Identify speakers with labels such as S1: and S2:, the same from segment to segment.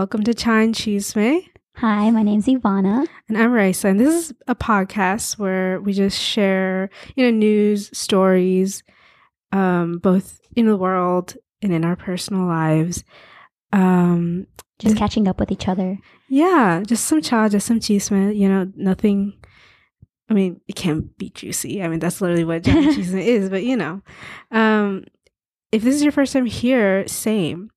S1: Welcome to Chine Chisme.
S2: Hi, my name's Ivana.
S1: And I'm Raisa. And this is a podcast where we just share, you know, news, stories, um, both in the world and in our personal lives. Um,
S2: Just catching up with each other.
S1: yeah, just some cha, just some chisme, you know, nothing. I mean, it can't be juicy. I mean, that's literally what Chisme is, but you know. Um, if this is your first time here, same.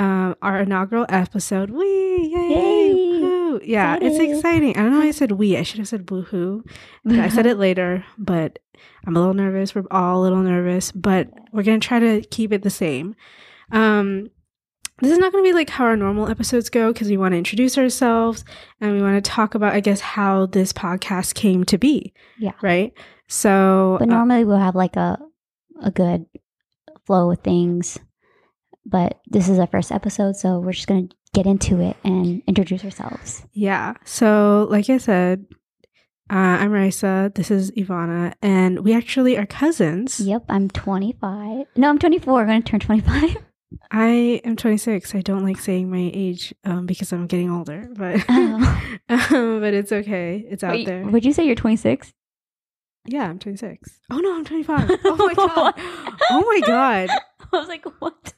S1: Um, our inaugural episode, we yay,
S2: Yay!
S1: yeah, it's exciting. I don't know why I said we. I should have said woohoo. I said it later, but I'm a little nervous. We're all a little nervous, but we're gonna try to keep it the same. Um, this is not gonna be like how our normal episodes go because we want to introduce ourselves and we want to talk about, I guess, how this podcast came to be.
S2: Yeah.
S1: Right. So,
S2: But
S1: uh,
S2: normally we'll have like a a good flow of things. But this is our first episode, so we're just gonna get into it and introduce ourselves.
S1: Yeah. So, like I said, uh, I'm Raisa. This is Ivana, and we actually are cousins.
S2: Yep, I'm 25. No, I'm 24. I'm gonna turn 25.
S1: I am 26. I don't like saying my age um, because I'm getting older, but
S2: Oh.
S1: um, but it's okay. It's out
S2: Wait,
S1: there.
S2: Would you say you're 26?
S1: Yeah, I'm 26. Oh no, I'm 25. Oh my god. Oh my god.
S2: I was like, what?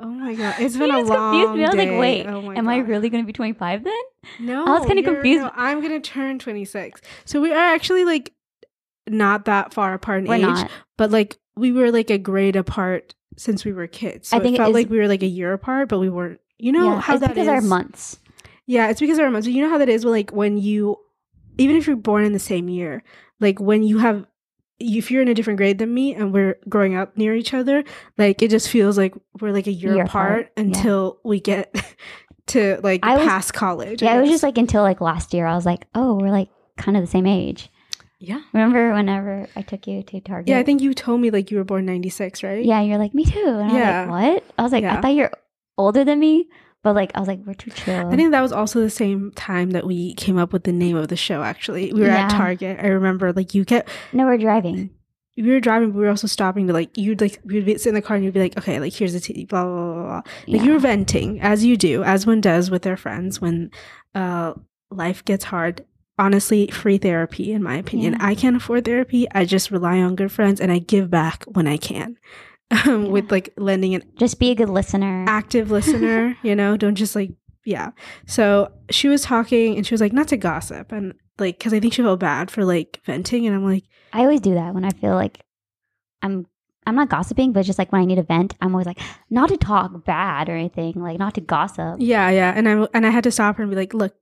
S1: Oh my god. It's
S2: You
S1: been a
S2: just confused
S1: long
S2: me. I was like, wait,
S1: Oh
S2: Am I really gonna be 25 then?
S1: No,
S2: I was kinda confused.
S1: no, I'm gonna turn 26. So we are actually like not that far apart in
S2: We're
S1: age,
S2: not.
S1: but like we were like a grade apart since we were kids. So
S2: I think
S1: it
S2: it
S1: felt
S2: is-
S1: like we were like a year apart, but we weren't. You know
S2: yeah,
S1: how
S2: it's
S1: that
S2: because our months.
S1: Yeah, it's because of our months. You know how that is. Like when you, even if you're born in the same year, like when you have, if you're in a different grade than me and we're growing up near each other, like it just feels like we're like a year,
S2: Year
S1: apart,
S2: apart, yeah.
S1: until we get to like
S2: I was-
S1: college.
S2: Yeah, it was just like until like last year. I was like, oh, we're like kind of the same age.
S1: yeah,
S2: Remember whenever I took you to Target?
S1: yeah. I think you told me like you were born '96, right?
S2: Yeah, you're like me too. And
S1: Yeah.
S2: I was like, what? I was like,
S1: Yeah.
S2: I thought you're older than me, but like I was like, we're too chill.
S1: I think that was also the same time that we came up with the name of the show. Actually, we were at Target. I remember like you kept
S2: no, we're driving.
S1: we were driving, but we were also stopping to like you'd like we'd be sit in the car and you'd be like, okay, like here's the tea, blah blah blah blah. blah. Like
S2: Yeah.
S1: you were venting as you do, as one does with their friends when uh life gets hard. Honestly, free therapy, in my opinion.
S2: Yeah.
S1: I can't afford therapy. I just rely on good friends and I give back when I can. Um,
S2: Yeah.
S1: With like lending an
S2: Just be a good listener.
S1: active listener, you know, don't just like, yeah. So she was talking and she was like, not to gossip. And like, cause I think she felt bad for like venting. And I'm like,
S2: I always do that when I feel like I'm. I'm not gossiping, but just like when I need a vent, I'm always like, not to talk bad or anything, like not to gossip.
S1: yeah, yeah. And I, and I had to stop her and be like, look,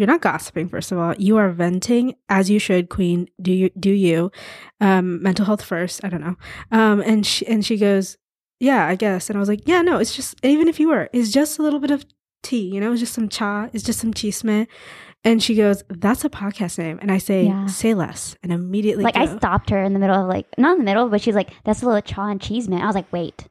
S1: you're not gossiping, first of all. You are venting as you should, queen. Do you, do you, um, mental health first. I don't know. Um, and she, and she goes, yeah, I guess. And I was like, yeah, no, it's just, even if you were, it's just a little bit of tea, you know, it's just some cha, it's just some chisme. And she goes, that's a podcast name. And I say,
S2: Yeah.
S1: say less. And immediately
S2: like I stopped her in the middle of like not in the middle, but she's like, "That's a little cha and cheese man." I was like, "Wait,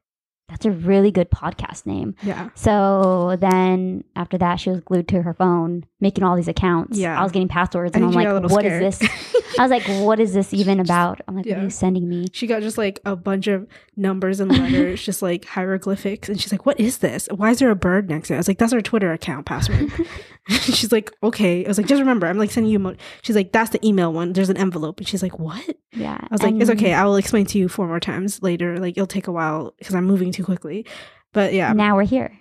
S2: that's a really good podcast name."
S1: yeah.
S2: So then after that, she was glued to her phone, making all these accounts.
S1: Yeah.
S2: I was getting passwords, and I'm
S1: think she got a
S2: like, "What is
S1: scared.
S2: this?" I was like, "What is this even about?" I'm like, "What are you sending me?"
S1: She got just like a bunch of numbers and letters, just like hieroglyphics. And she's like, What is this? Why is there a bird next to it? I was like, That's our Twitter account password. she's like, Okay. I was like, Just remember, I'm like sending you. Mo-. She's like, That's the email one. There's an envelope. And she's like, What?
S2: yeah,
S1: I was like, It's okay. I will explain to you four more times later. Like, it'll take a while because I'm moving too quickly. But yeah,
S2: Now we're here,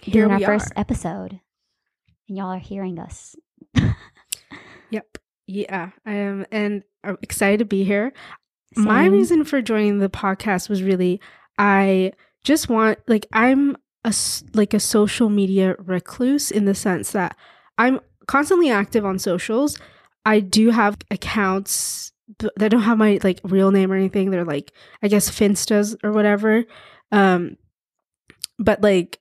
S1: here
S2: doing our
S1: we
S2: first
S1: are.
S2: episode, and y'all are hearing us.
S1: Yep. Yeah. I am. And I'm excited to be here. My reason for joining the podcast was really I just want like I'm a like a social media recluse in the sense that I'm constantly active on socials. I do have accounts that don't have my like real name or anything. They're like I guess Finstas or whatever. Um but like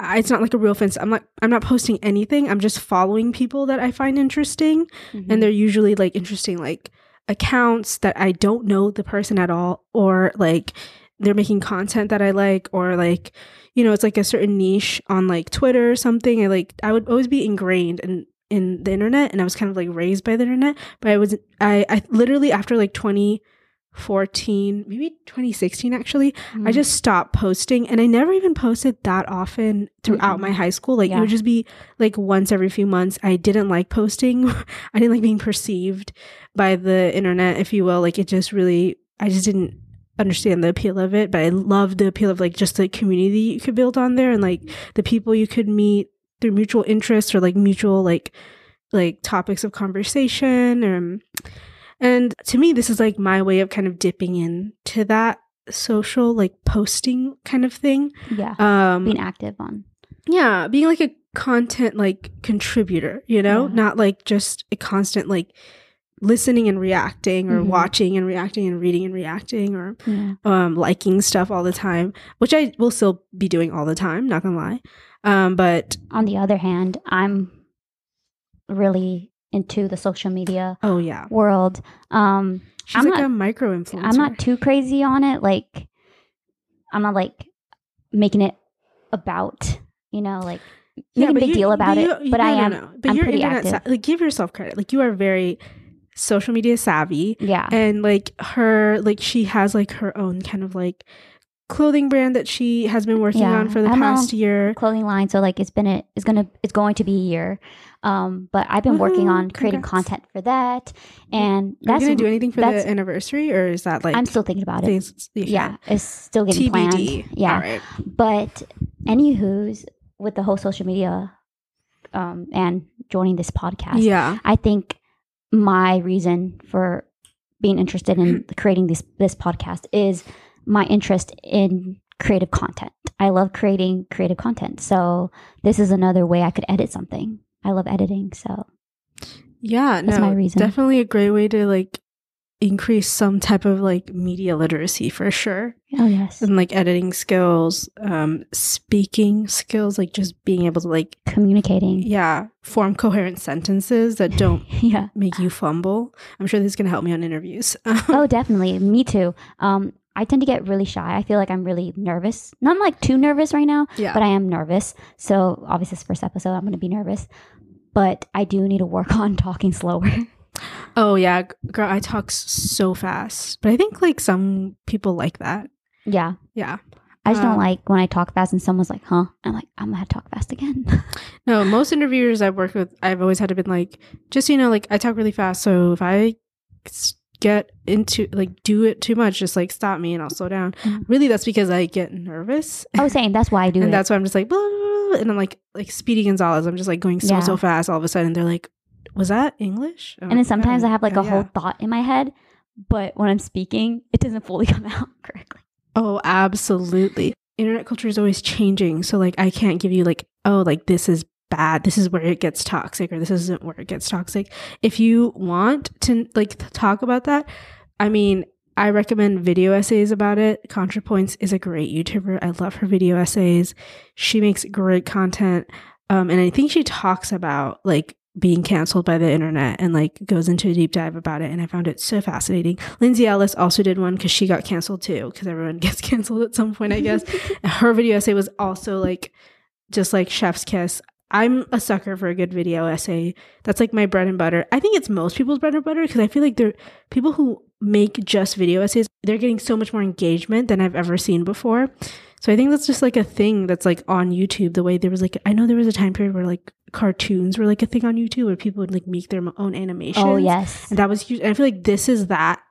S1: I- it's not like a real Finsta. I'm not I'm not posting anything. I'm just following people that I find interesting
S2: Mhm.
S1: and they're usually like interesting like accounts that I don't know the person at all or like they're making content that I like or like you know it's like a certain niche on like Twitter or something I like I would always be ingrained in in the internet and I was kind of like raised by the internet but I was I I literally after like 2014, maybe 2016 actually, I
S2: Mm.
S1: just stopped posting and I never even posted that often throughout
S2: Mm-mm.
S1: my high school. Like it would just be like once every few months. I didn't like posting. I didn't like being perceived by the internet, if you will. Like it just really, I just didn't understand the appeal of it. But I love the appeal of like just the community you could build on there and like the people you could meet through mutual interests or like mutual like like topics of conversation um, and to me this is like my way of kind of dipping into that social like posting kind of thing
S2: yeah.
S1: um
S2: Being active on.
S1: yeah being like a content like contributor you know
S2: Yeah.
S1: not like just a constant like listening and reacting or
S2: Mhm.
S1: watching and reacting and reading and reacting or
S2: Yeah.
S1: um liking stuff all the time which i will still be doing all the time not gonna lie um but
S2: On the other hand, I'm really into the social media
S1: oh yeah
S2: world. Um,
S1: she's
S2: I'm
S1: like
S2: not-
S1: a micro influencer
S2: I'm not too crazy on it. Like, I'm not like making it about, you know, like making a big deal about
S1: but
S2: it.
S1: you-
S2: but
S1: no,
S2: I
S1: no,
S2: am,
S1: no. But
S2: I'm
S1: you're
S2: pretty
S1: internet
S2: active.
S1: sa- like give yourself credit. Like you are very social media savvy,
S2: yeah,
S1: and like her, like she has like her own kind of like clothing brand that she has been working
S2: Yeah,
S1: on for the
S2: I'm
S1: past year.
S2: clothing line. So like, it's been a, it's gonna, it's going to be a year. Um, but I've been working on creating
S1: congrats.
S2: content for that, and
S1: Are you
S2: that's
S1: gonna do anything for the anniversary, or is that like
S2: I'm still thinking about it.
S1: things? okay.
S2: Yeah, it's still getting
S1: TBD.
S2: planned. Yeah,
S1: All right.
S2: But anywho's with the whole social media um, and joining this podcast,
S1: Yeah.
S2: I think my reason for being interested in creating this this podcast is my interest in creative content. I love creating creative content. So this is another way I could edit something. I love editing. So
S1: Yeah.
S2: That's
S1: no,
S2: my reason.
S1: Definitely a great way to like increase some type of like media literacy for sure.
S2: oh yes,
S1: and like editing skills, um, speaking skills, like just being able to like
S2: communicating.
S1: yeah, form coherent sentences that don't
S2: yeah.
S1: make you fumble. I'm sure this is gonna help me on interviews.
S2: oh, definitely. Me too. Um, I tend to get really shy. I feel like I'm really nervous. Not like too nervous right now,
S1: yeah,
S2: but I am nervous. So obviously, this first episode, I'm going to be nervous. But I do need to work on talking slower.
S1: Oh yeah, girl, I talk so fast, but I think like some people like that.
S2: yeah,
S1: Yeah,
S2: I just
S1: Um,
S2: don't like when I talk fast and someone's like, "Huh?" I'm like, "I'm gonna talk fast again."
S1: no, most interviewers I've worked with, I've always had to been like, just you know, like I talk really fast, so if I get into like do it too much, just like stop me and I'll slow down.
S2: Mhm.
S1: Really, that's because I get nervous.
S2: I was saying that's why I do
S1: and
S2: it.
S1: that's why I'm just like, blah, blah, blah, and I'm like, like Speedy Gonzalez. I'm just like going so
S2: Yeah.
S1: so fast. All of a sudden, they're like, "Was that English?" I'm
S2: and then sometimes
S1: "Yeah,
S2: I have like
S1: yeah,
S2: a whole thought in my head, but when I'm speaking, it doesn't fully come out correctly.
S1: Oh, absolutely. Internet culture is always changing, so like I can't give you like, oh, like this is bad. This is where it gets toxic, or this isn't where it gets toxic. If you want to like talk about that, I mean. I recommend video essays about it. ContraPoints is a great YouTuber. I love her video essays. She makes great content. Um, and I think she talks about like being canceled by the internet and like goes into a deep dive about it. And I found it so fascinating. Lindsay Ellis also did one because she got canceled too, because everyone gets canceled at some point, I guess. Her video essay was also like just like chef's kiss. I'm a sucker for a good video essay. That's like my bread and butter. I think it's most people's bread and butter because I feel like they're people who make just video essays, they're getting so much more engagement than I've ever seen before. So I think that's just like a thing that's like on YouTube. The way there was like, I know there was a time period where like cartoons were like a thing on YouTube where people would like make their own animations.
S2: Oh yes,
S1: And that was huge. And I feel like this is that.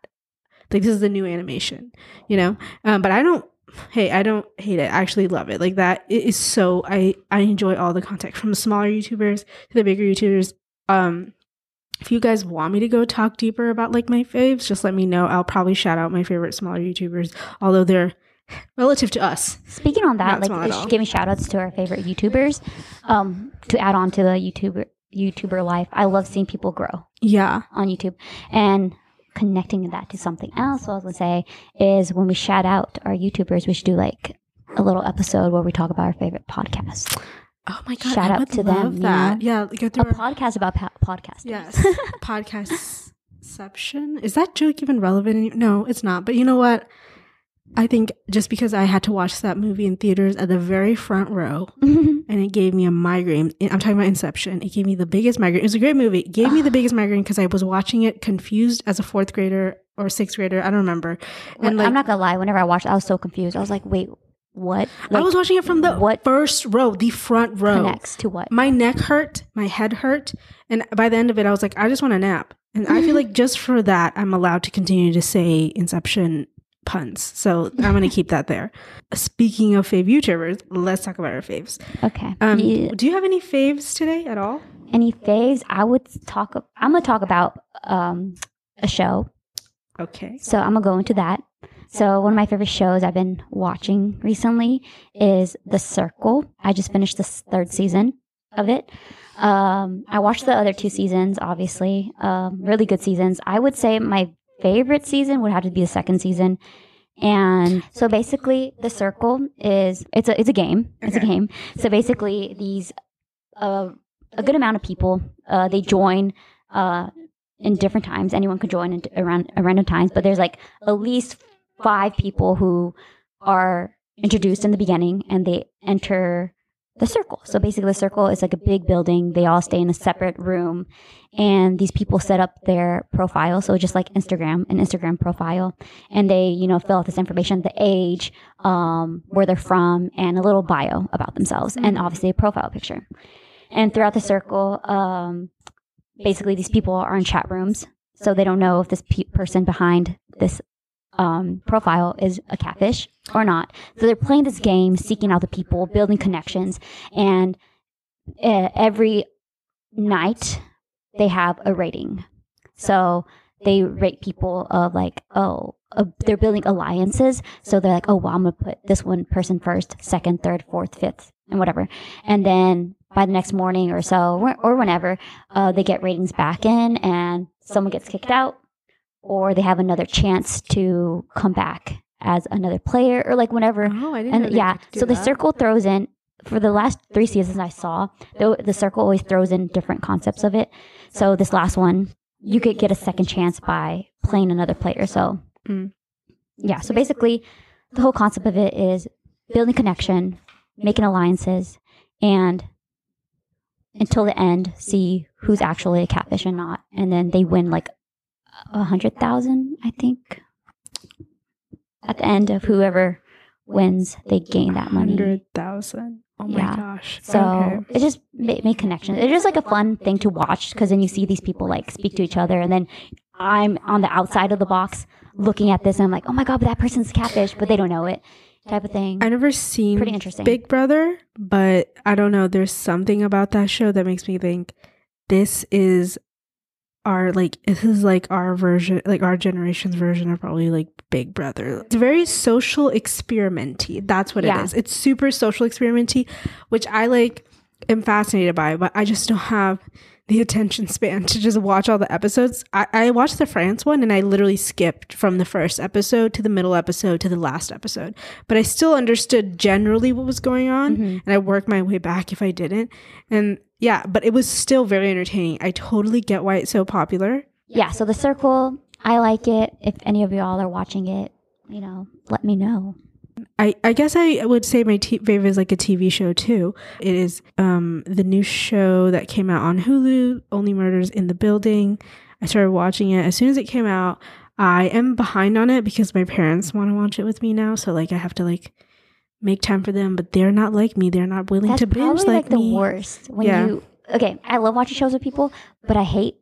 S1: Like this is the new animation, you know. Um, but I don't. Hey, I don't hate it. I actually love it. Like that it is so. I I enjoy all the content from the smaller YouTubers to the bigger YouTubers. Um, if you guys want me to go talk deeper about like my faves, just let me know. I'll probably shout out my favorite smaller YouTubers, although they're relative to us.
S2: Speaking on that,
S1: Not
S2: like just giving shout outs to our favorite YouTubers. Um, to add on to the YouTuber YouTuber life, I love seeing people grow
S1: Yeah.
S2: on YouTube and connecting that to something else. What I was gonna say is when we shout out our YouTubers, we should do like a little episode where we talk about our favorite podcast.
S1: Oh my god.
S2: Shout
S1: I
S2: out to them,
S1: that.
S2: know?
S1: Yeah. Go
S2: A
S1: our
S2: podcast about pa- podcasting.
S1: Yes. Podcastception. Is that joke even relevant? No, it's not. But you know what? I think just because I had to watch that movie in theaters at the very front row and it gave me a migraine. I'm talking about Inception. It gave me the biggest migraine. It was a great movie. It gave me the biggest migraine because I was watching it confused as a fourth grader or sixth grader. I don't remember. And like
S2: I'm not gonna lie. Whenever I watched, it, I was so confused. I was like, "Wait, what?
S1: I was watching it from the
S2: what
S1: first row, the front row.
S2: connects to what?"
S1: My neck hurt, my head hurt, and by the end of it, I was like, I just want a nap. And I feel like just for that, I'm allowed to continue to say Inception puns. So I'm going to keep that there. Speaking of fave YouTubers, let's talk about our faves.
S2: Okay.
S1: Um,
S2: Yeah.
S1: Do you have any faves today at all?
S2: Any faves? I would talk. I'm gonna talk about um, a show.
S1: Okay.
S2: So I'm gonna go into that. So one of my favorite shows I've been watching recently is The Circle. I just finished the third season of it. Um, I watched the other two seasons, obviously. Um, really good seasons. I would say my favorite season would have to be the second season. And so basically, The Circle is it's a it's a game. It's a game. So basically, these uh, a good amount of people uh, they join uh, in different times. Anyone could join in, around at random times, but there's like at least five people who are introduced in the beginning, and they enter the circle. So basically, the circle is like a big building. They all stay in a separate room, and these people set up their profile. So just like Instagram, an Instagram profile, and they you know fill out this information, the age, um, where they're from, and a little bio about themselves, and obviously a profile picture. And throughout the circle, um, basically these people are in chat rooms, so they don't know if this pe- person behind this um, profile is a catfish or not. So they're playing this game, seeking out the people, building connections, and uh, every night they have a rating. So they rate people of like, oh, uh, they're building alliances. So they're like, oh, well, I'm gonna put this one person first, second, third, fourth, fifth, and whatever. And then by the next morning or so, or whenever, uh, they get ratings back in, and someone gets kicked out, or they have another chance to come back as another player, or like whenever
S1: Oh, I didn't
S2: and yeah, so the
S1: that.
S2: circle throws in for the last three seasons I saw. The, the circle always throws in different concepts of it. So this last one, you could get a second chance by playing another player. So
S1: Mm.
S2: yeah, so basically, the whole concept of it is building connection, making alliances, and until the end, see who's actually a catfish and not, and then they win like a hundred thousand, I think. At the end of whoever wins, they gain that money.
S1: Hundred thousand. Oh my
S2: Yeah.
S1: gosh.
S2: So
S1: Okay.
S2: it just make, make connections. It's just like a fun thing to watch because then you see these people like speak to each other, and then I'm on the outside of the box looking at this, and I'm like, oh my god, but that person's catfish, but they don't know it, type of thing.
S1: I never seen
S2: Pretty interesting.
S1: Big Brother, but I don't know. There's something about that show that makes me think this is our like this is like our version, like our generation's version of probably like Big Brother. It's very social experimenty. That's what
S2: Yeah.
S1: it is. It's super social experimenty, which I like am fascinated by, but I just don't have the attention span to just watch all the episodes. I, I watched the France one and I literally skipped from the first episode to the middle episode to the last episode. But I still understood generally what was going on
S2: Mhm.
S1: and I worked my way back if I didn't. And yeah, but it was still very entertaining. I totally get why it's so popular.
S2: yeah, so the circle, I like it. If any of y'all are watching it, you know, let me know.
S1: I, I guess I would say my t- favorite is like a TV show too. It is um the new show that came out on Hulu, Only Murders in the Building. I started watching it as soon as it came out. I am behind on it because my parents want to watch it with me now, so like I have to like make time for them, but they're not like me. They're not willing
S2: That's
S1: to binge like,
S2: like, the
S1: me.
S2: worst when
S1: Yeah.
S2: you. Okay, I love watching shows with people, but I hate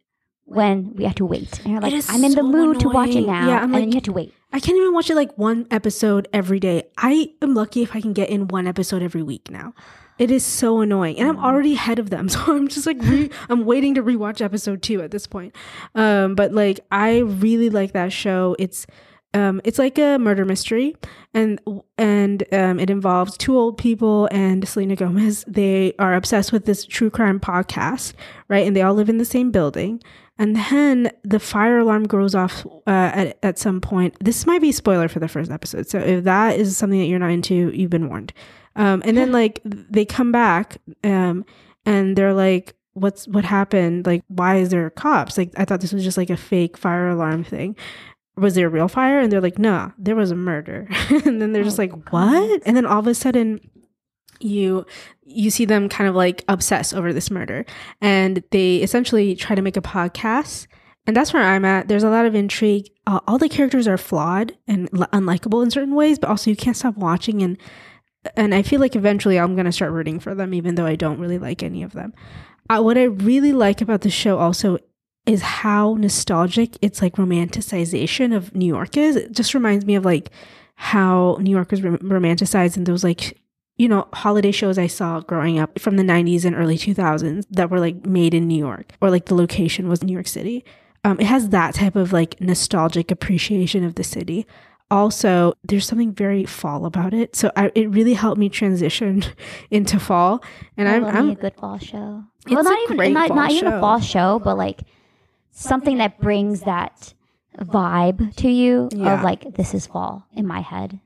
S2: when we have to wait. And you're like,
S1: is
S2: I'm in the
S1: so
S2: mood to watch it now,
S1: Yeah, I'm
S2: and
S1: like-
S2: then you have to wait.
S1: I can't even watch it like one episode every day. I am lucky if I can get in one episode every week now. It is so annoying, and I'm
S2: Mm.
S1: already ahead of them, so I'm just like re- I'm waiting to rewatch episode two at this point. Um, but like I really like that show. It's um, it's like a murder mystery, and and um, it involves two old people and Selena Gomez. They are obsessed with this true crime podcast, right? And they all live in the same building. And then the fire alarm goes off uh, at, at some point. This might be spoiler for the first episode. So if that is something that you're not into, you've been warned. Um, and then like they come back um, and they're like, what's what happened? Like, why is there cops? Like, I thought this was just like a fake fire alarm thing. Was there a real fire? And they're like, nah, there was a murder. and then they're just
S2: Oh,
S1: like,
S2: God.
S1: what? And then all of a sudden, you you see them kind of like obsess over this murder and they essentially try to make a podcast and that's where I'm at. There's a lot of intrigue. Uh, all the characters are flawed and l- unlikable in certain ways, but also you can't stop watching and and I feel like eventually I'm gonna start rooting for them, even though I don't really like any of them. Uh, what I really like about the show also is how nostalgic its like romanticization of New York is. It just reminds me of like how New York was rom- romanticized in those like you know holiday shows I saw growing up from the 90s and early 2000s that were like made in New York or like the location was New York City. Um, it has that type of like nostalgic appreciation of the city. Also, there's something very fall about it, so I, it really helped me transition into fall. And
S2: I
S1: I'm,
S2: love
S1: I'm
S2: me a good fall show.
S1: It's
S2: well, not even not, not even a fall show, but like something that brings that vibe to you
S1: Yeah.
S2: of like this is fall in my head.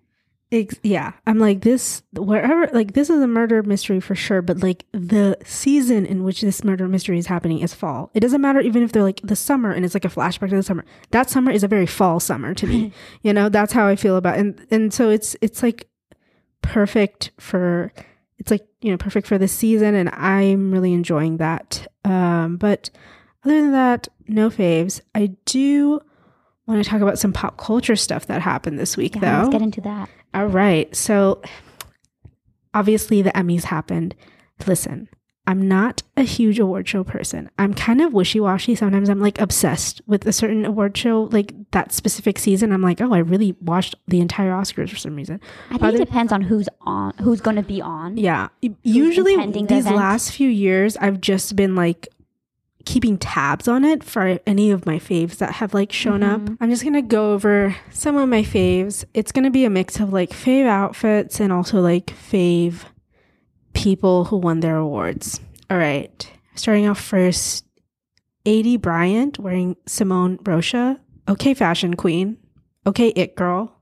S1: Yeah, I'm like this wherever like this is a murder mystery for sure, but like the season in which this murder mystery is happening is fall. It doesn't matter even if they're like the summer and it's like a flashback to the summer. That summer is a very fall summer to me. you know, that's how I feel about and and so it's it's like perfect for it's like, you know, perfect for this season and I'm really enjoying that. Um but other than that, no faves. I do want to talk about some pop culture stuff that happened this week
S2: Yeah,
S1: though.
S2: let's get into that.
S1: All right. So obviously the Emmys happened. Listen, I'm not a huge award show person. I'm kind of wishy washy. Sometimes I'm like obsessed with a certain award show, like that specific season. I'm like, oh, I really watched the entire Oscars for some reason.
S2: I think
S1: Other-
S2: it depends on who's on, who's going to be on.
S1: Yeah. Usually
S2: the
S1: these last few years, I've just been like keeping tabs on it for any of my faves that have like shown up.
S2: Mhm.
S1: I'm just going to go over some of my faves. It's going to be a mix of like fave outfits and also like fave people who won their awards. All right. Starting off first, Aidy Bryant wearing Simone Rocha. Okay, fashion queen. Okay, it girl.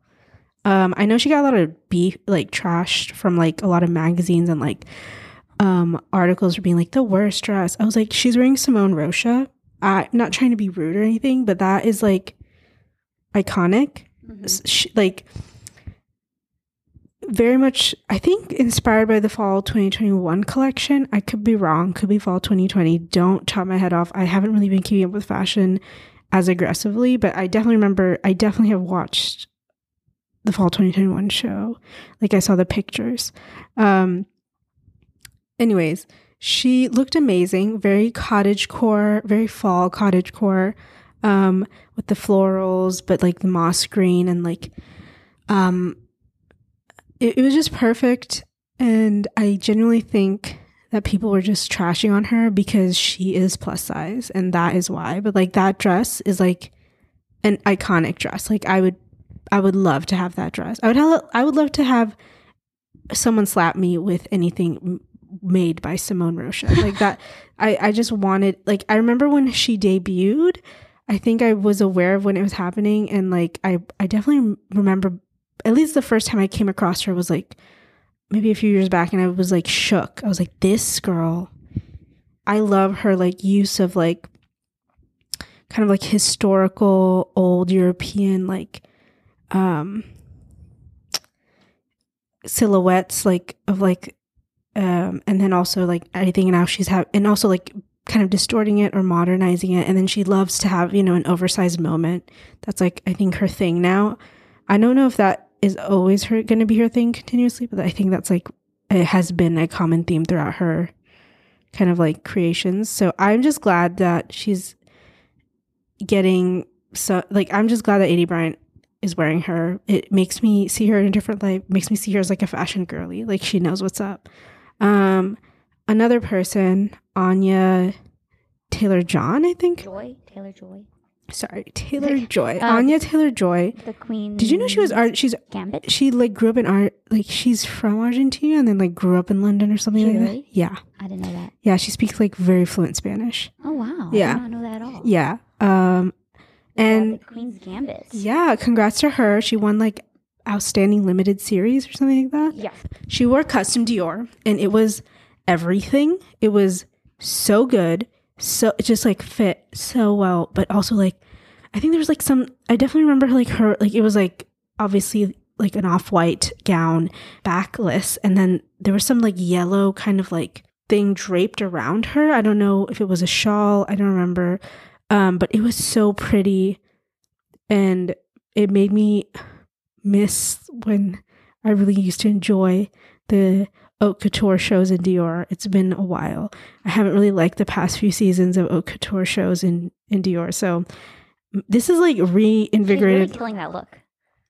S1: Um, I know she got a lot of beef, like trashed from like a lot of magazines and like um articles for being like the worst dress. I was like, she's wearing Simone Rocha. I'm not trying to be rude or anything, but that is like iconic.
S2: Mhm.
S1: S- sh- like very much i think inspired by the fall 2021 collection i could be wrong could be fall 2020 don't chop my head off i haven't really been keeping up with fashion as aggressively but i definitely remember i definitely have watched the fall 2021 show like i saw the pictures um anyways she looked amazing very cottage core very fall cottage core um with the florals but like the moss green and like um it, it was just perfect. And i genuinely think that people were just trashing on her because she is plus size and that is why. But like that dress is like an iconic dress. Like i would i would love to have that dress. I would have, i would love to have someone slap me with anything made by simone rocha like that i i just wanted like i remember when she debuted i think i was aware of when it was happening and like i i definitely remember at least the first time I came across her was like maybe a few years back and I was like shook. I was like, this girl, I love her like use of like kind of like historical old European like um silhouettes like of like um and then also like I think now she's have and also like kind of distorting it or modernizing it and then she loves to have you know an oversized moment that's like I think her thing now I don't know if that is always her going to be her thing continuously, but I think that's like it has been a common theme throughout her kind of like creations. So I'm just glad that she's getting so like I'm just glad that Aidy Bryant is wearing her. It makes me see her in a different light, makes me see her as like a fashion girly, like she knows what's up. Um another person, Anya Taylor John, I think.
S2: Joy, Taylor Joy,
S1: Sorry, Taylor Joy.
S2: Uh,
S1: Anya Taylor Joy.
S2: the queen.
S1: Did you know she was art she's
S2: Gambit?
S1: she like grew up in art like she's from argentina and then like grew up in london or something
S2: She
S1: like
S2: really?
S1: that yeah
S2: I didn't know that.
S1: yeah she speaks like very fluent spanish
S2: Oh wow!
S1: Yeah.
S2: I did not know that at all.
S1: yeah um and
S2: the Queen's Gambit.
S1: yeah congrats to her she won like outstanding limited series or something like that?
S2: Yeah.
S1: she wore custom dior and it was everything. It was so good so it just like fit so well but also like i think there's like some i definitely remember like her like it was like obviously like an off-white gown backless and then there was some like yellow kind of like thing draped around her. I don't know if it was a shawl i don't remember. Um, but it was so pretty and it made me miss when I really used to enjoy the haute couture shows in Dior. It's been a while. I haven't really liked the past few seasons of haute couture shows in in Dior. So this is like
S2: She's
S1: reinvigorated.
S2: really killing that look.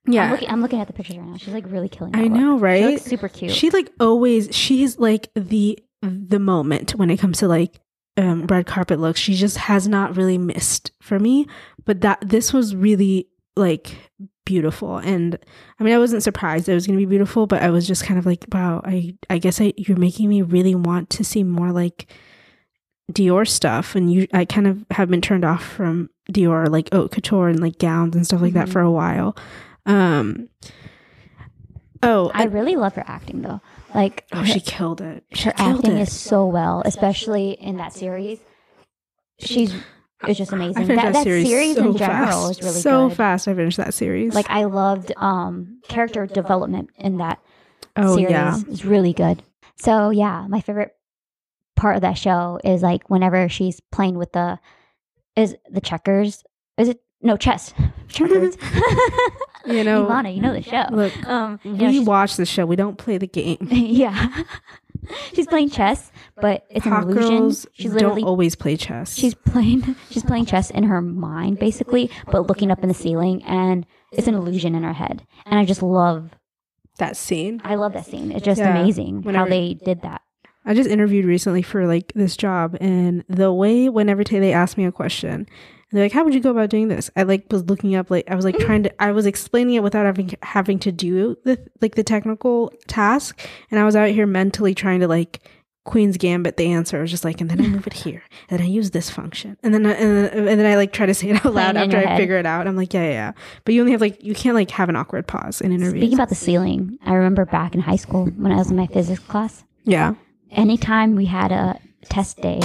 S1: yeah,
S2: I'm looking, I'm looking at the pictures right now. She's like really killing. That
S1: I know, right?
S2: super cute.
S1: She like always she's like the the moment when it comes to like um red carpet looks. She just has not really missed for me. But that this was really like beautiful. And I mean I wasn't surprised it was gonna be beautiful, but I was just kind of like, wow, I I guess I you're making me really want to see more like Dior stuff and you I kind of have been turned off from Dior like haute couture and like gowns and stuff like that
S2: Mhm.
S1: for a while. Um Oh,
S2: I
S1: and-
S2: really love her acting though. Like
S1: Oh,
S2: her,
S1: she killed it. She
S2: her
S1: killed
S2: acting
S1: it.
S2: is so well, especially in that series. She's it's just amazing. That, that series,
S1: so
S2: in general
S1: fast.
S2: is really good.
S1: so
S2: good.
S1: fast. I finished that series.
S2: Like I loved um character development in that
S1: oh
S2: series.
S1: yeah,
S2: It's really good. So yeah, my favorite part of that show is like whenever she's playing with the is the checkers. Is it no chess? Checkers.
S1: you know.
S2: Ivana, you know the show.
S1: Look,
S2: Um, you know,
S1: we watch the show. We don't play the game.
S2: yeah. She's playing chess, but it's an
S1: Hot
S2: illusion.
S1: girls
S2: She's literally
S1: don't always play chess.
S2: she's playing she's playing chess in her mind basically, but looking up in the ceiling and it's an illusion in her head. And I just love
S1: that scene.
S2: I love that scene. It's just
S1: Yeah.
S2: amazing how they did that.
S1: I just interviewed recently for like this job, and the way whenever t- they asked me a question, they're like, "How would you go about doing this?" I like was looking up, like I was like mm. trying to, I was explaining it without having having to do the like the technical task, and I was out here mentally trying to like Queen's Gambit the answer. I was just like, and then I mm. move it here, and then I use this function, and then I, and then, and then I like try to say it out loud after I
S2: head.
S1: figure it out. I'm like, yeah, yeah, yeah. But you only have like you can't like have an awkward pause in interviews.
S2: Speaking about the ceiling, I remember back in high school when I was in my physics class,
S1: yeah,
S2: anytime we had a test day,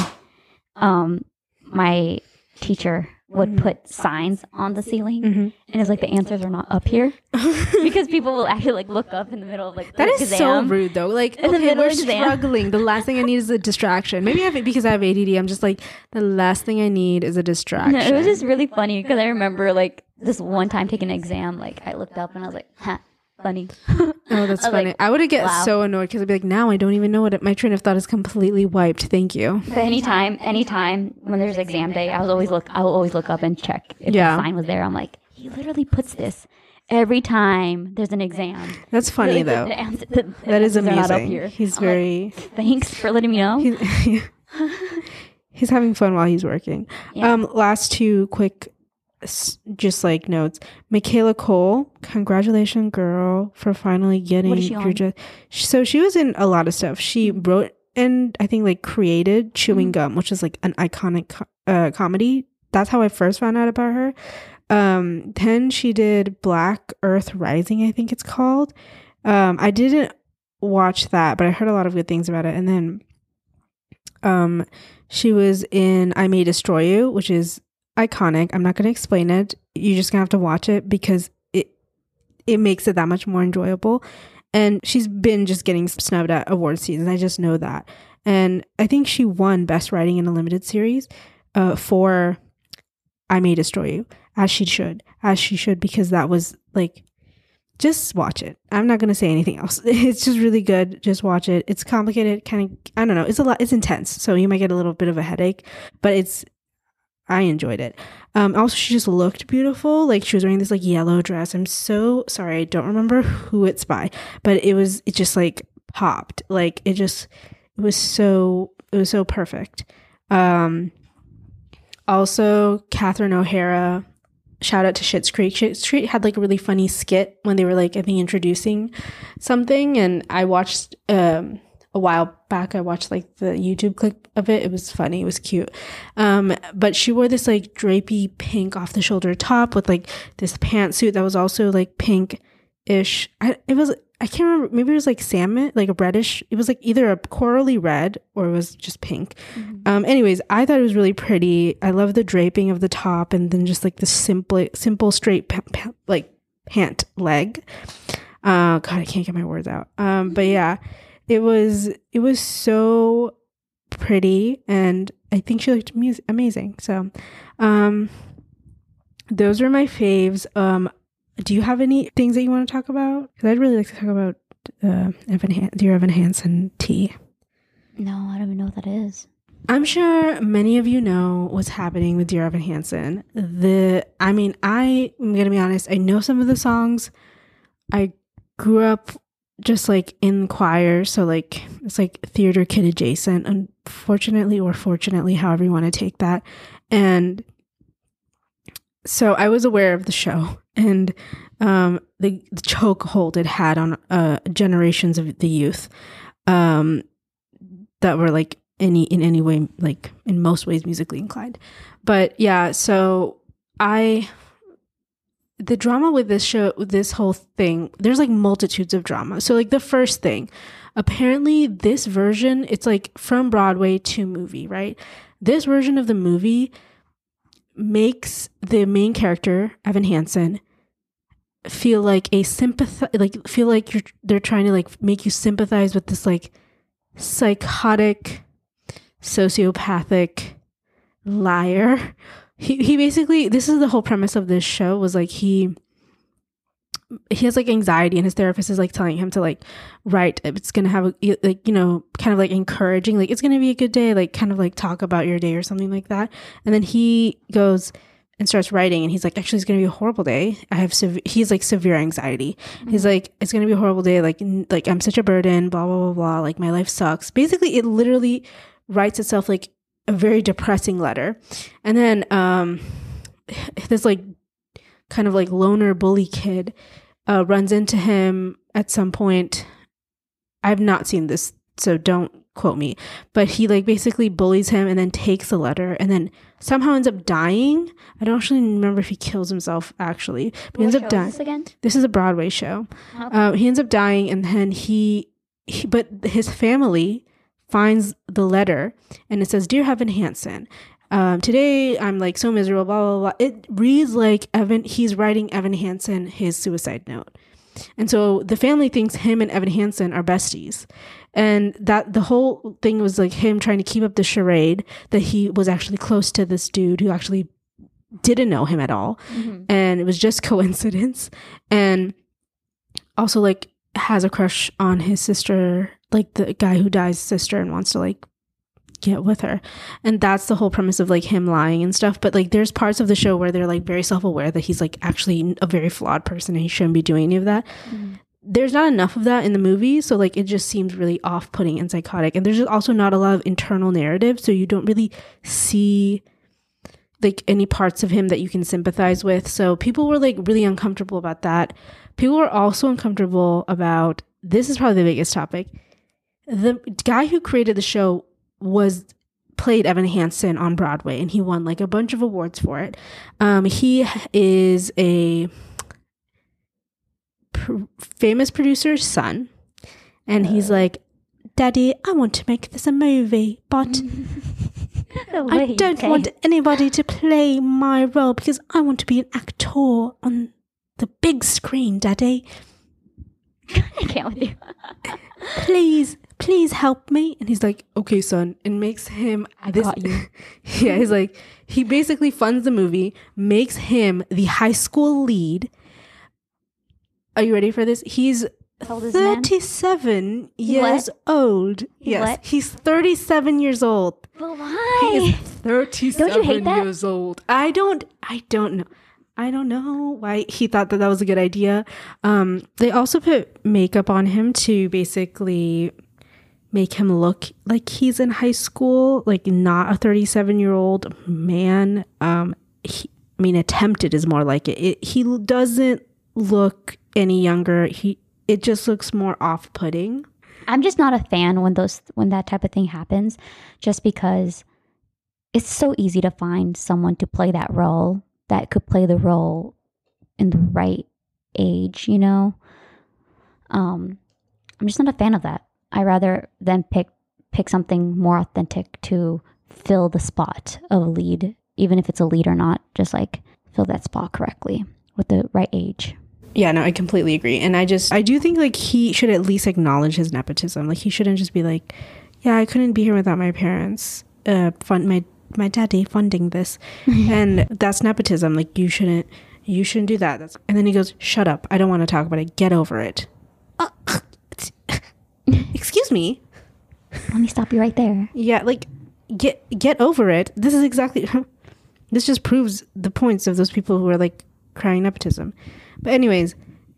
S2: um, my teacher would put signs on the ceiling,
S1: Mhm.
S2: and it's like the answers are not up here because people will actually like look up in the middle of like the
S1: That is so rude, though. Like,
S2: In
S1: okay, we're
S2: exam.
S1: struggling. The last thing I need is a distraction. Maybe I have it because I have ADD. I'm just like, the last thing I need is a distraction.
S2: No, it was just really funny because I remember like this one time taking an exam, like I looked up and I was like, "Huh, funny."
S1: oh, that's
S2: I
S1: funny.
S2: like,
S1: I would get
S2: wow.
S1: so annoyed because I'd be like, now I don't even know what it, my train of thought is completely wiped. Thank you.
S2: But anytime, anytime when there's exam day, I was always look. I will always look up and check if
S1: Yeah.
S2: the sign was there. I'm like, he literally puts this every time there's an exam.
S1: That's funny
S2: Like, the-
S1: though.
S2: the answer- the-
S1: That is
S2: answers are up
S1: amazing.
S2: here.
S1: He's
S2: I'm like,
S1: very.
S2: Thanks for letting me know.
S1: he's, he's having fun while he's working.
S2: Yeah.
S1: Um, last two quick, just like notes. Michaela Coel, congratulations, girl, for finally getting
S2: What is she
S1: your ju- So she was in a lot of stuff. She wrote and I think like created Chewing
S2: Mhm.
S1: Gum, which is like an iconic co- uh, comedy. That's how I first found out about her. Um, then she did Black Earth Rising, I think it's called. Um, I didn't watch that, but I heard a lot of good things about it. And then, um, she was in I May Destroy You, which is iconic. I'm not going to explain it. You're just gonna have to watch it because it it makes it that much more enjoyable. And she's been just getting snubbed at award season. I just know that. And I think she won Best Writing in a Limited Series uh, for I May Destroy You, as she should, as she should, because that was like, just watch it. I'm not going to say anything else. It's just really good. Just watch it. It's complicated, kind of, I don't know. It's a lot, it's intense. So you might get a little bit of a headache, but it's, I enjoyed it. Um, also, she just looked beautiful. Like she was wearing this like yellow dress. I'm so sorry. I don't remember who it's by, but it was, it just like popped. Like it just, it was so, it was so perfect. Um, also, Catherine O'Hara, shout out to Schitt's Creek. Schitt's Creek had like a really funny skit when they were like, I think, introducing something. And I watched um, a while back, I watched like the YouTube clip of it. It was funny, it was cute. Um, but she wore this like drapey pink off the shoulder top with like this pantsuit that was also like pink ish. It was, I can't remember, maybe it was like salmon, like a reddish. It was like either a corally red or it was just pink. Um, anyways, I thought it was really pretty. I love the draping of the top and then just like the simple, simple straight pa- pa- like pant leg. Uh, God, I can't get my words out. Um, but yeah, it was it was so pretty and I think she looked mu- amazing. So, um, those are my faves. Um, do you have any things that you want to talk about? Because I'd really like to talk about uh, Evan Han- Dear Evan Hansen tea.
S2: No, I don't even know what that is.
S1: I'm sure many of you know what's happening with Dear Evan Hansen. The, I mean, I am gonna be honest. I know some of the songs. I grew up just like in choir, so like it's like theater kid adjacent. Unfortunately, or fortunately, however you want to take that, and so I was aware of the show and um, the, the chokehold it had on uh, generations of the youth um, that were like any in any way like in most ways musically inclined. But yeah, so I the drama with this show this whole thing there's like multitudes of drama. So like the first thing apparently this version it's like from broadway to movie right? This version of the movie makes the main character Evan Hansen feel like a sympath like feel like you're they're trying to like make you sympathize with this like psychotic sociopathic liar he he basically this is the whole premise of this show was like he he has like anxiety and his therapist is like telling him to like write it's gonna have a like you know kind of like encouraging like it's gonna be a good day like kind of like talk about your day or something like that. And then he goes and starts writing and he's like actually it's gonna be a horrible day. I have sev- he's like severe anxiety. Mm-hmm. He's like it's gonna be a horrible day. Like n- like i'm such a burden blah blah blah blah. Like my life sucks. Basically it literally writes itself like a very depressing letter and then um this like kind of like loner bully kid uh, runs into him at some point. I've not seen this, so don't quote me. But he like basically bullies him and then takes the letter and then somehow ends up dying. I don't actually remember if he kills himself actually, but he ends up dying.
S2: This again?
S1: This is a Broadway show.
S2: Oh.
S1: Uh, he ends up dying, and then he, he, but his family finds the letter, and it says, "Dear Evan Hansen, um, today I'm like so miserable." Blah blah blah. It reads like Evan. He's writing Evan Hansen his suicide note, and so the family thinks him and Evan Hansen are besties, and that the whole thing was like him trying to keep up the charade that he was actually close to this dude who actually didn't know him at all
S2: Mhm.
S1: and it was just coincidence and also like has a crush on his sister like the guy who dies sister and wants to like get with her. And that's the whole premise of like him lying and stuff. But like there's parts of the show where they're like very self-aware that he's like actually a very flawed person and he shouldn't be doing any of that.
S2: Mhm.
S1: there's not enough of that in the movie so like it just seems really off-putting and psychotic. And there's also not a lot of internal narrative so you don't really see like any parts of him that you can sympathize with. So people were like really uncomfortable about that. People were also uncomfortable about this is probably the biggest topic the guy who created the show was played Evan Hansen on Broadway and he won like a bunch of awards for it. Um, he is a pr- famous producer's son and he's
S2: Uh.
S1: like, Daddy, I want to make this a movie, but I don't
S2: okay.
S1: want anybody to play my role because I want to be an actor on the big screen, Daddy.
S2: I can't with you.
S1: Please, please help me. And he's like, okay, son, and makes him
S2: I
S1: this.
S2: got you.
S1: yeah, he's like, he basically funds the movie, makes him the high school lead. Are you ready for this? He's
S2: How old is the man?
S1: 37 years old. Yes,
S2: what?
S1: he's 37 years old.
S2: But
S1: He
S2: why?
S1: is 37
S2: Don't you hate that?
S1: years old. I don't I don't know. I don't know why he thought that that was a good idea. Um they also put makeup on him to basically make him look like he's in high school, like not a 37-year-old man. Um he, I mean attempted is more like it. it. He doesn't look any younger. He it just looks more off-putting.
S2: I'm just not a fan when those when that type of thing happens, just because it's so easy to find someone to play that role that could play the role in the right age, you know. Um, I'm just not a fan of that. I rather than pick pick something more authentic to fill the spot of a lead, even if it's a lead or not. Just like fill that spot correctly with the right age.
S1: Yeah, no, I completely agree. And I just I do think like he should at least acknowledge his nepotism. Like he shouldn't just be like, yeah, I couldn't be here without my parents. Uh, fund my my daddy funding this, and that's nepotism. Like you shouldn't you shouldn't do that. That's and then he goes, shut up. I don't want to talk about it. Get over it. Uh, excuse me.
S2: Let me stop you right there.
S1: Yeah, like get get over it. This is exactly. this just proves the points of those people who are like crying nepotism. But anyways,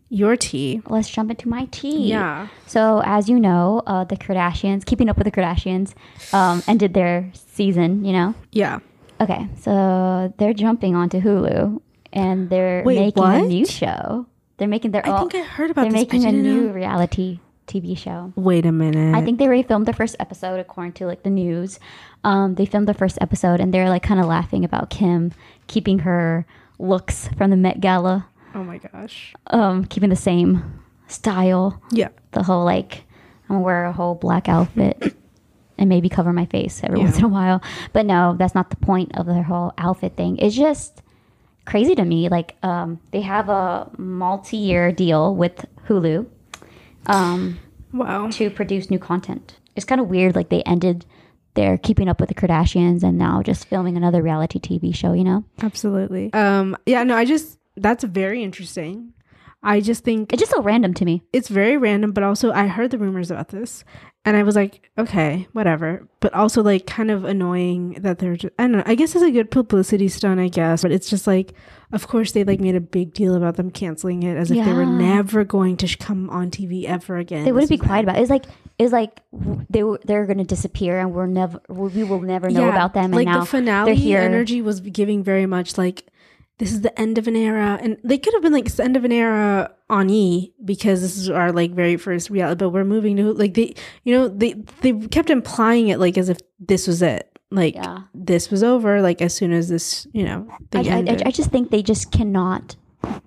S1: your tea.
S2: Let's jump into my tea.
S1: Yeah.
S2: So, as you know, uh, the Kardashians, Keeping Up with the Kardashians, um, ended their season. You know.
S1: Yeah.
S2: Okay, so they're jumping onto Hulu, and they're
S1: Wait,
S2: making a new show. They're making their.
S1: I
S2: own.
S1: think I heard about
S2: they're
S1: this.
S2: making a new
S1: know.
S2: reality TV show.
S1: Wait a minute.
S2: I think they already filmed their first episode, according to like the news. Um, they filmed the first episode, and they're like kind of laughing about Kim keeping her looks from the Met Gala,
S1: Oh my gosh.
S2: um, keeping the same style.
S1: Yeah.
S2: The whole like, I'm gonna wear a whole black outfit and maybe cover my face every
S1: Yeah.
S2: once in a while. But no, that's not the point of their whole outfit thing. It's just crazy to me. Like, um, they have a multi-year deal with Hulu. Um,
S1: Wow.
S2: to produce new content. It's kind of weird. Like they ended their keeping up with the Kardashians and now just filming another reality TV show. You know,
S1: Absolutely. Um. Yeah. No. I just that's very interesting. I just think
S2: it's just so random to me.
S1: it's very random, but also I heard the rumors about this, and I was like, okay, whatever. But also like kind of annoying that they're just I don't know. I guess it's a good publicity stunt, I guess. But it's just like, of course they like made a big deal about them canceling it as if they were never going to sh- come on TV ever again.
S2: They wouldn't be quiet about it. It's like it's like they were they're going to disappear and we're never we will never know
S1: Yeah,
S2: about them. And
S1: like
S2: now
S1: the finale
S2: they're here.
S1: energy was giving very much like this is the end of an era, and they could have been like it's the end of an era on E because this is our like very first reality, but we're moving to like they, you know, they they kept implying it like as if this was it, like
S2: Yeah.
S1: this was over, like as soon as this, you know,
S2: I, I. I just think they just cannot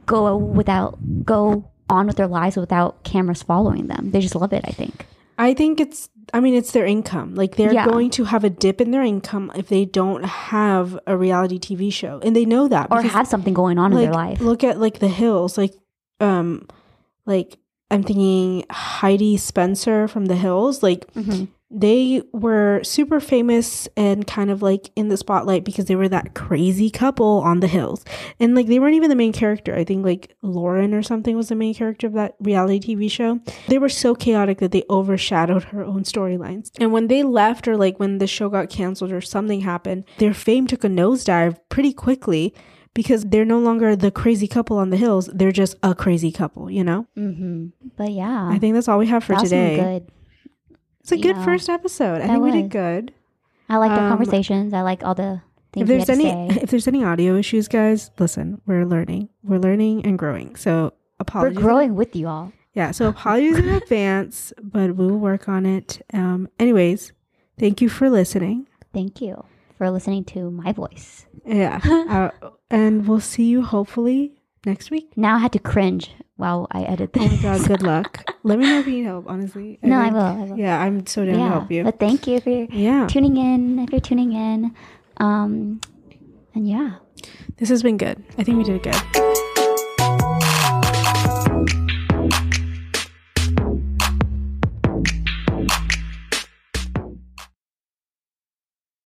S2: go without go on with their lives without cameras following them. They just love it. I think.
S1: I think it's I mean it's their income. Like they're
S2: Yeah.
S1: going to have a dip in their income if they don't have a reality TV show. And they know that
S2: Or have something going on in
S1: like
S2: their life.
S1: look at like the hills. Like um like I'm thinking Heidi Spencer from the Hills. Like
S2: Mhm.
S1: They were super famous and kind of like in the spotlight because they were that crazy couple on the hills. And like they weren't even the main character. I think like Lauren or something was the main character of that reality TV show. They were so chaotic that they overshadowed her own storylines. And when they left or like when the show got canceled or something happened, their fame took a nosedive pretty quickly because they're no longer the crazy couple on the hills. They're just a crazy couple, you know?
S2: hmm But yeah,
S1: I think that's all we have for
S2: that was some
S1: today.
S2: good.
S1: It's a good
S2: Yeah.
S1: first episode. I think we did good.
S2: I like the
S1: Um,
S2: conversations. I like all the things
S1: if
S2: we
S1: there's any
S2: say.
S1: if there's any audio issues guys listen we're learning we're learning and growing so apologies.
S2: We're growing with you all.
S1: yeah so apologies in advance but we'll work on it um anyways thank you for listening
S2: Thank you for listening to my voice.
S1: yeah uh, and we'll see you hopefully next week
S2: Now I had to cringe while I edit this.
S1: oh my god good luck let me know if you need help honestly
S2: no, I will. I will.
S1: yeah i'm so down to help you
S2: But thank you for
S1: yeah
S2: tuning in. If you're tuning in, um, and yeah.
S1: this has been good i think we did it good